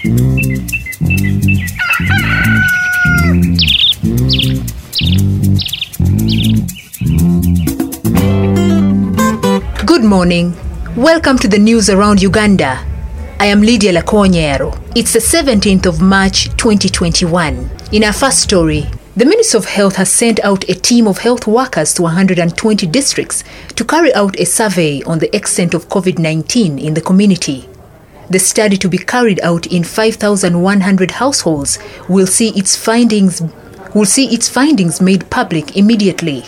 Good morning. Welcome to the news around Uganda. I am Lydia Lakonyero. It's the 17th of March 2021. In our first story, the Minister of Health has sent out a team of health workers to 120 districts to carry out a survey on the extent of COVID 19 in the community. The study to be carried out in 5,100 households will see its findings will see its findings made public immediately.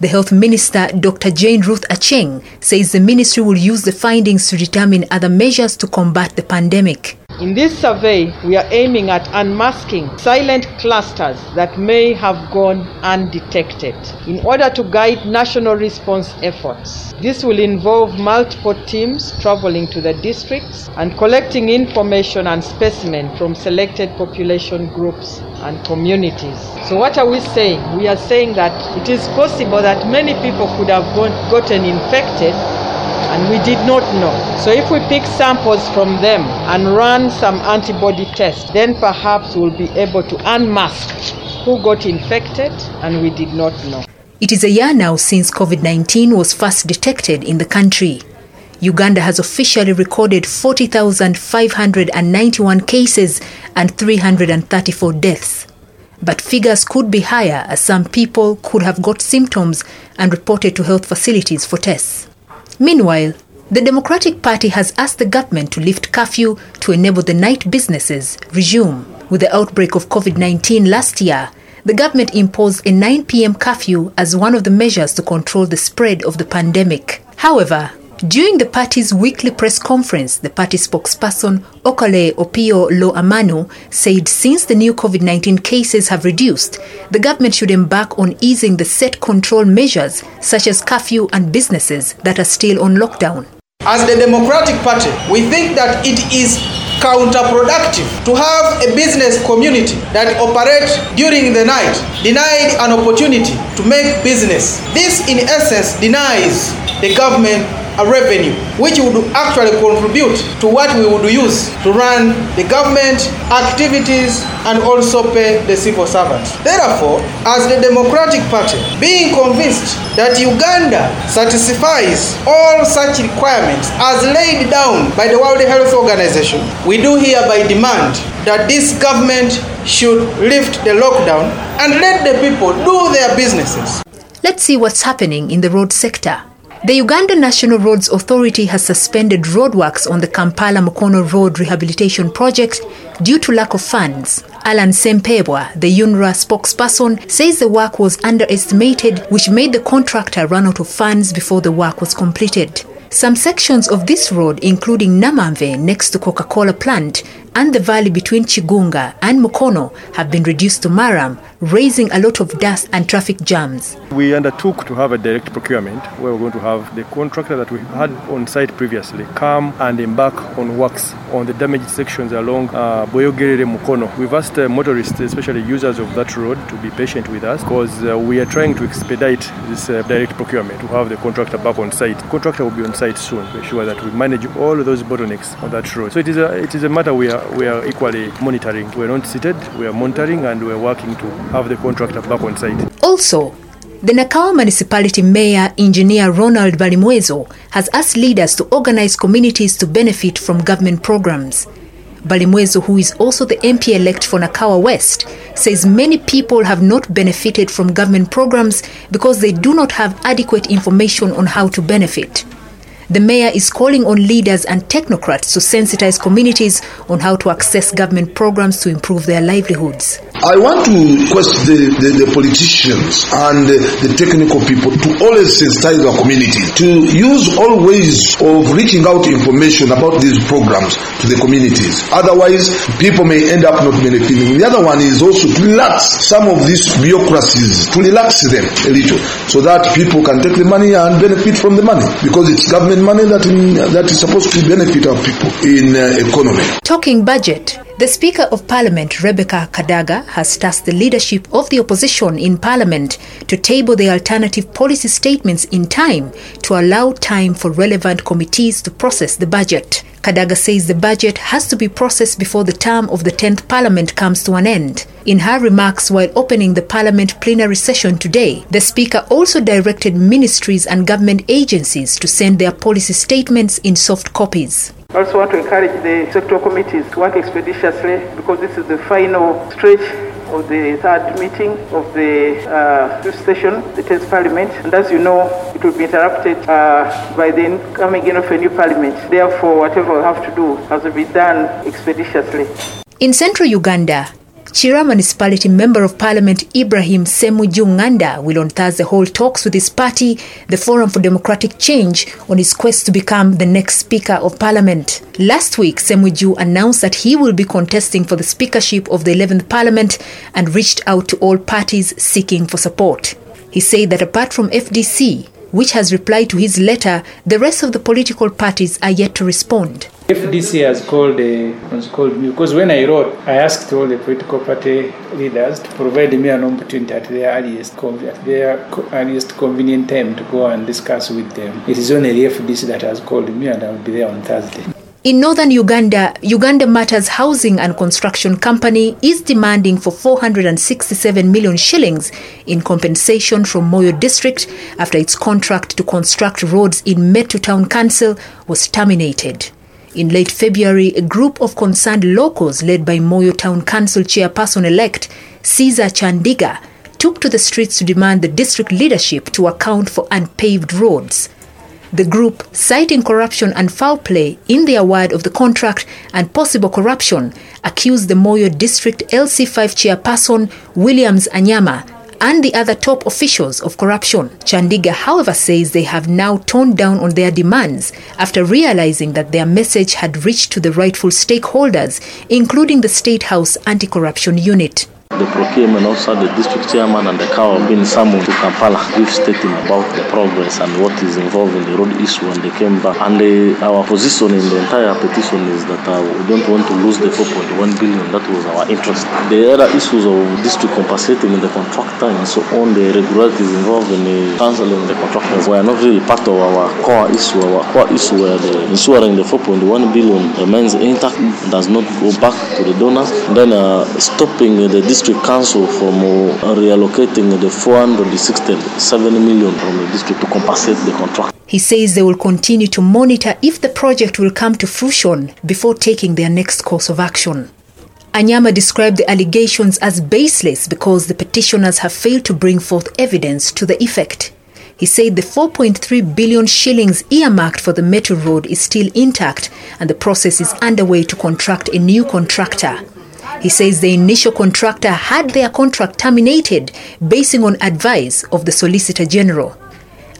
The Health Minister, Dr. Jane Ruth Aceng, says the ministry will use the findings to determine other measures to combat the pandemic. In this survey, we are aiming at unmasking silent clusters that may have gone undetected in order to guide national response efforts. This will involve multiple teams traveling to the districts and collecting information and specimen from selected population groups and communities. So, what are we saying? We are saying that it is possible that many people could have gotten infected and we did not know. So if we pick samples from them and run some antibody tests, then perhaps we'll be able to unmask who got infected and we did not know. It is a year now since COVID 19 was first detected in the country. Uganda has officially recorded 40,591 cases and 334 deaths. But figures could be higher as some people could have got symptoms and reported to health facilities for tests. Meanwhile, the Democratic Party has asked the government to lift curfew to enable the night businesses resume. With the outbreak of COVID 19 last year, the government imposed a 9 pm curfew as one of the measures to control the spread of the pandemic. However, during the party's weekly press conference, the party spokesperson Okale Opio Lo Amanu said since the new COVID 19 cases have reduced, the government should embark on easing the set control measures such as curfew and businesses that are still on lockdown. As the Democratic Party, we think that it is counterproductive to have a business community that operate during the night denied an opportunity to make business. This in essence denies the government a revenue which would actually contribute to what we would use to run the government activities and also pay the civil servants. Therefore, as the Democratic Party, being convinced that Uganda satisfies all such requirements as laid down by the World Health Organization, we do hereby demand that this government should lift the lockdown and let the people do their businesses. Let's see what's happening in the road sector. The Uganda National Roads Authority has suspended roadworks on the Kampala Mukono Road Rehabilitation Project due to lack of funds. Alan Ssempebwa, the UNRA spokesperson, says the work was underestimated, which made the contractor run out of funds before the work was completed. Some sections of this road, including Namanve next to Coca Cola plant and the valley between Chigunga and Mukono, have been reduced to murram, raising a lot of dust and traffic jams. We undertook to have a direct procurement where we're going to have the contractor that we had on site previously come and embark on works on the damaged sections along uh, Bweyogerere Mukono. We've asked uh, motorists, especially users of that road, to be patient with us because uh, we are trying to expedite this uh, direct procurement to have the contractor back on site. The contractor will be on site soon to ensure that we manage all those bottlenecks on that road. So it is a, it is a matter we are, we are equally monitoring. We're not seated, we are monitoring and we're working to have the contractor back on site. Also, the Nakawa Municipality Mayor Engineer Ronald Balimwezo has asked leaders to organize communities to benefit from government programs. Balimwezo, who is also the MP elect for Nakawa West, says many people have not benefited from government programs because they do not have adequate information on how to benefit. The mayor is calling on leaders and technocrats to sensitize communities on how to access government programs to improve their livelihoods. I want to request the, the, the politicians and the, technical people to always sensitize our community, to use all ways of reaching out information about these programs to the communities. Otherwise, people may end up not benefiting. The other one is also to relax some of these bureaucracies, to relax them a little, so that people can take the money and benefit from the money, because it's government money that, in, that is supposed to benefit our people in uh, economy. Talking budget, The Speaker of Parliament, Rebecca Kadaga, has tasked the leadership of the opposition in Parliament to table the alternative policy statements in time to allow time for relevant committees to process the budget. Kadaga says the budget has to be processed before the term of the 10th Parliament comes to an end. In her remarks while opening the Parliament plenary session today, the Speaker also directed ministries and government agencies to send their policy statements in soft copies. I also want to encourage the sectoral committees to work expeditiously because this is the final stretch of the third meeting of the uh, fifth session, the 10th Parliament. And as you know, it will be interrupted uh, by the coming in of a new Parliament. Therefore, whatever we have to do has to be done expeditiously. In central Uganda, Kira Municipality Member of Parliament Ibrahim Ssemujju Nganda will on Thursday hold talks with his party, the Forum for Democratic Change, on his quest to become the next Speaker of Parliament. Last week, Ssemujju announced that he will be contesting for the speakership of the 11th Parliament and reached out to all parties seeking for support. He said that apart from FDC, which has replied to his letter, the rest of the political parties are yet to respond. FDC has called, uh, has called me because when I wrote, I asked all the political party leaders to provide me an opportunity at their earliest, at their earliest convenient time to go and discuss with them. It is only the FDC that has called me, and I will be there on Thursday. In northern Uganda, Uganda Matters Housing and Construction Company is demanding for 467 million shillings in compensation from Moyo district after its contract to construct roads in Metu Town Council was terminated. In late February, a group of concerned locals led by Moyo Town Council chairperson elect Caesar Chandiga took to the streets to demand the district leadership to account for unpaved roads. The group, citing corruption and foul play in the award of the contract and possible corruption, accused the Moyo District LC5 chairperson Williams Anyama and the other top officials of corruption. Chandiga, however, says they have now toned down on their demands after realizing that their message had reached to the rightful stakeholders, including the State House Anti Corruption Unit. The procurement officer, the district chairman, and the cow have been summoned to Kampala. We've stated about the progress and what is involved in the road issue, and they came back. And our position in the entire petition is that uh, we don't want to lose the 4.1 billion. That was our interest. The other issues of district compensating the contractor and so on, the irregularities involved in the cancelling the contractors were not really part of our core issue. Our core issue were the ensuring the 4.1 billion remains intact, does not go back to the donors, then uh, stopping the district district council from reallocating the 467 million from the district to compensate the contract. He says they will continue to monitor if the project will come to fruition before taking their next course of action. Anyama described the allegations as baseless because the petitioners have failed to bring forth evidence to the effect. He said the 4.3 billion shillings earmarked for the Metu Road is still intact and the process is underway to contract a new contractor. He says the initial contractor had their contract terminated basing on advice of the Solicitor General.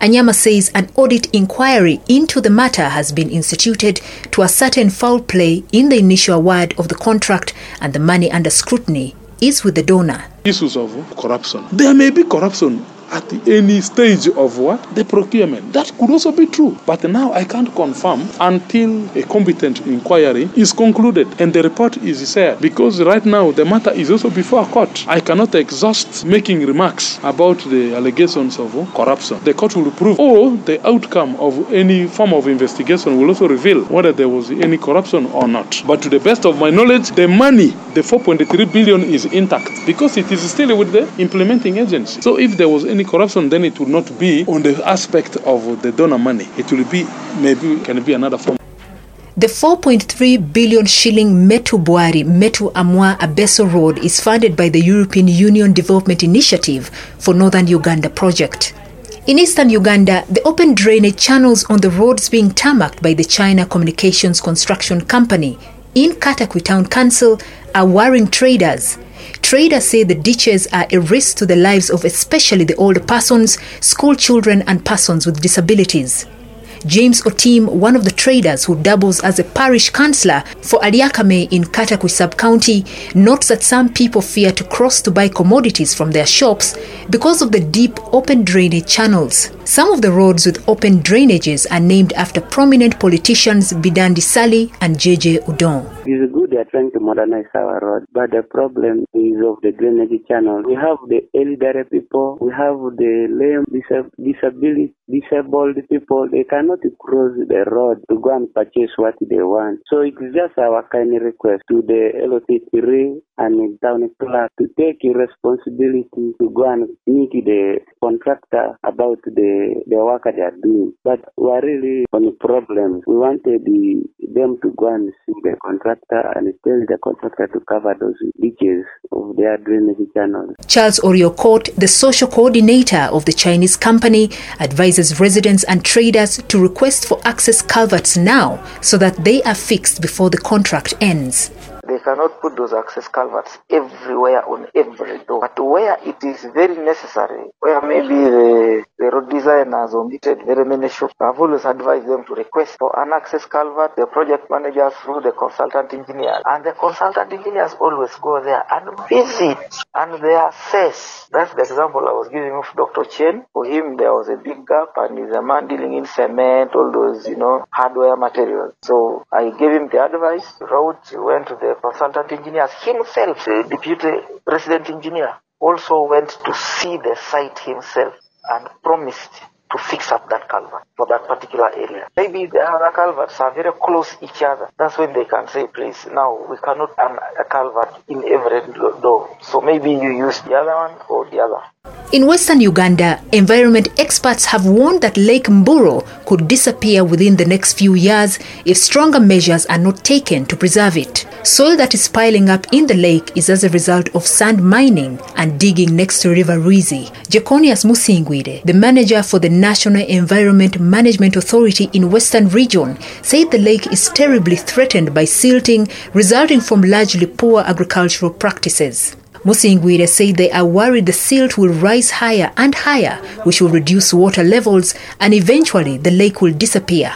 Anyama says an audit inquiry into the matter has been instituted to ascertain foul play in the initial award of the contract and the money under scrutiny is with the donor. Issues of corruption. There may be corruption at any stage of what? The procurement. That could also be true. But now I can't confirm until a competent inquiry is concluded and the report is shared. Because right now the matter is also before court. I cannot exhaust making remarks about the allegations of corruption. The court will prove or the outcome of any form of investigation will also reveal whether there was any corruption or not. But to the best of my knowledge, the money, the 4.3 billion is intact because it is still with the implementing agency. So if there was any corruption, then it will not be on the aspect of the donor money. It will be maybe can be another form. The 4.3 billion shilling Metu Bwari Metu Amwa Abeso Road is funded by the European Union Development Initiative for Northern Uganda project. In eastern Uganda, the open drainage channels on the roads being tarmacked by the China Communications Construction Company in Katakwi Town Council are worrying traders. Traders say the ditches are a risk to the lives of especially the older persons, school children, and persons with disabilities. James Otim, one of the traders who doubles as a parish councillor for Aliakame in Katakwi sub-county, notes that some people fear to cross to buy commodities from their shops because of the deep open drainage channels. Some of the roads with open drainages are named after prominent politicians Bidandi Ssali and JJ Udon. It is good they are trying to modernize our road, but the problem is of the drainage channel. We have the elderly people, we have the lame, disab- disability, disabled people. They cannot cross the road to go and purchase what they want. So it's just our kind request to the LOT3 and the town clerk to take responsibility to go and meet the contractor about the the work they are doing. But we are really on problems. We wanted the, them to go and see the contractor and tell the contractor to cover those ditches of their drainage channels. Charles Oriokot, the social coordinator of the Chinese company, advises residents and traders to request for access culverts now so that they are fixed before the contract ends. They cannot put those access culverts everywhere on every door. But where it is very necessary, where maybe the, the road designer has omitted very many shops, I've always advised them to request for an access culvert, the project manager through the consultant engineer. And the consultant engineers always go there and visit and they assess. That's the example I was giving of Dr. Chen. For him, there was a big gap and he's a man dealing in cement, all those, you know, hardware materials. So I gave him the advice, wrote, went to the consultant engineers himself, the deputy resident engineer, also went to see the site himself and promised to fix up that culvert for that particular area. Maybe the other culverts are very close each other. That's when they can say, please, now we cannot run a culvert in every door. So maybe you use the other one or the other. In western Uganda, environment experts have warned that Lake Mburo could disappear within the next few years if stronger measures are not taken to preserve it. Soil that is piling up in the lake is as a result of sand mining and digging next to River Ruizi. Jeconius Musingwire, the manager for the National Environment Management Authority in Western Region, said the lake is terribly threatened by silting resulting from largely poor agricultural practices. Musingwire said they are worried the silt will rise higher and higher, which will reduce water levels and eventually the lake will disappear.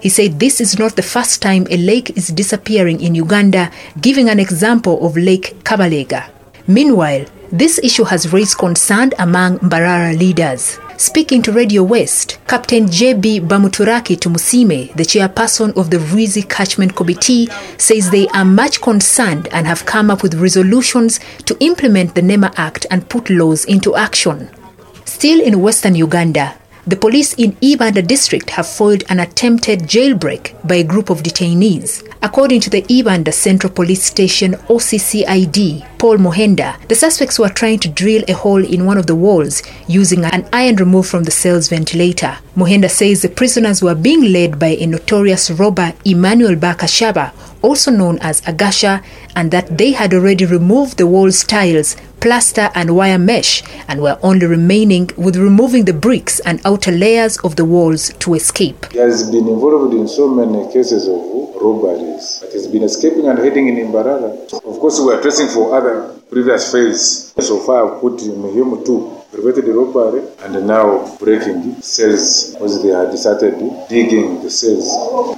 He said this is not the first time a lake is disappearing in Uganda, giving an example of Lake Kabalega. Meanwhile, this issue has raised concern among Mbarara leaders. Speaking to Radio West, Captain J.B. Bamuturaki Tumusime, the chairperson of the Ruizi Catchment Committee, says they are much concerned and have come up with resolutions to implement the NEMA Act and put laws into action. Still in western Uganda, the police in Ibanda district have foiled an attempted jailbreak by a group of detainees. According to the Ibanda Central Police Station OCCID, Paul Mohenda, the suspects were trying to drill a hole in one of the walls using an iron removed from the cell's ventilator. Mohenda says the prisoners were being led by a notorious robber Emmanuel Bakashaba, also known as Agasha, and that they had already removed the wall's tiles, plaster, and wire mesh, and were only remaining with removing the bricks and outer layers of the walls to escape. He has been involved in so many cases of robberies, but he's been escaping and hiding in Imbarara. Of course, we are tracing for other previous fails. So far, I've put him, him to prevented the robbery and now breaking cells because they had started digging the cells.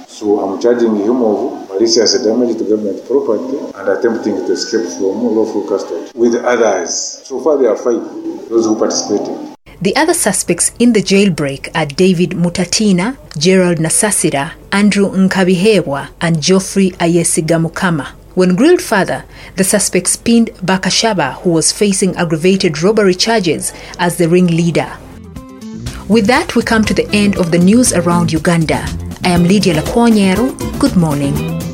So I'm charging him of malicious damage to government property and attempting to escape from lawful custody with others. So far there are five, those who participated. The other suspects in the jailbreak are David Mutatina, Gerald Nasasira, Andrew Nkabihewa, and Geoffrey Ayesigamukama. When grilled further, the suspects pinned Bakashaba, who was facing aggravated robbery charges, as the ringleader. With that, we come to the end of the news around Uganda. I am Lydia Lakwanyero. Good morning.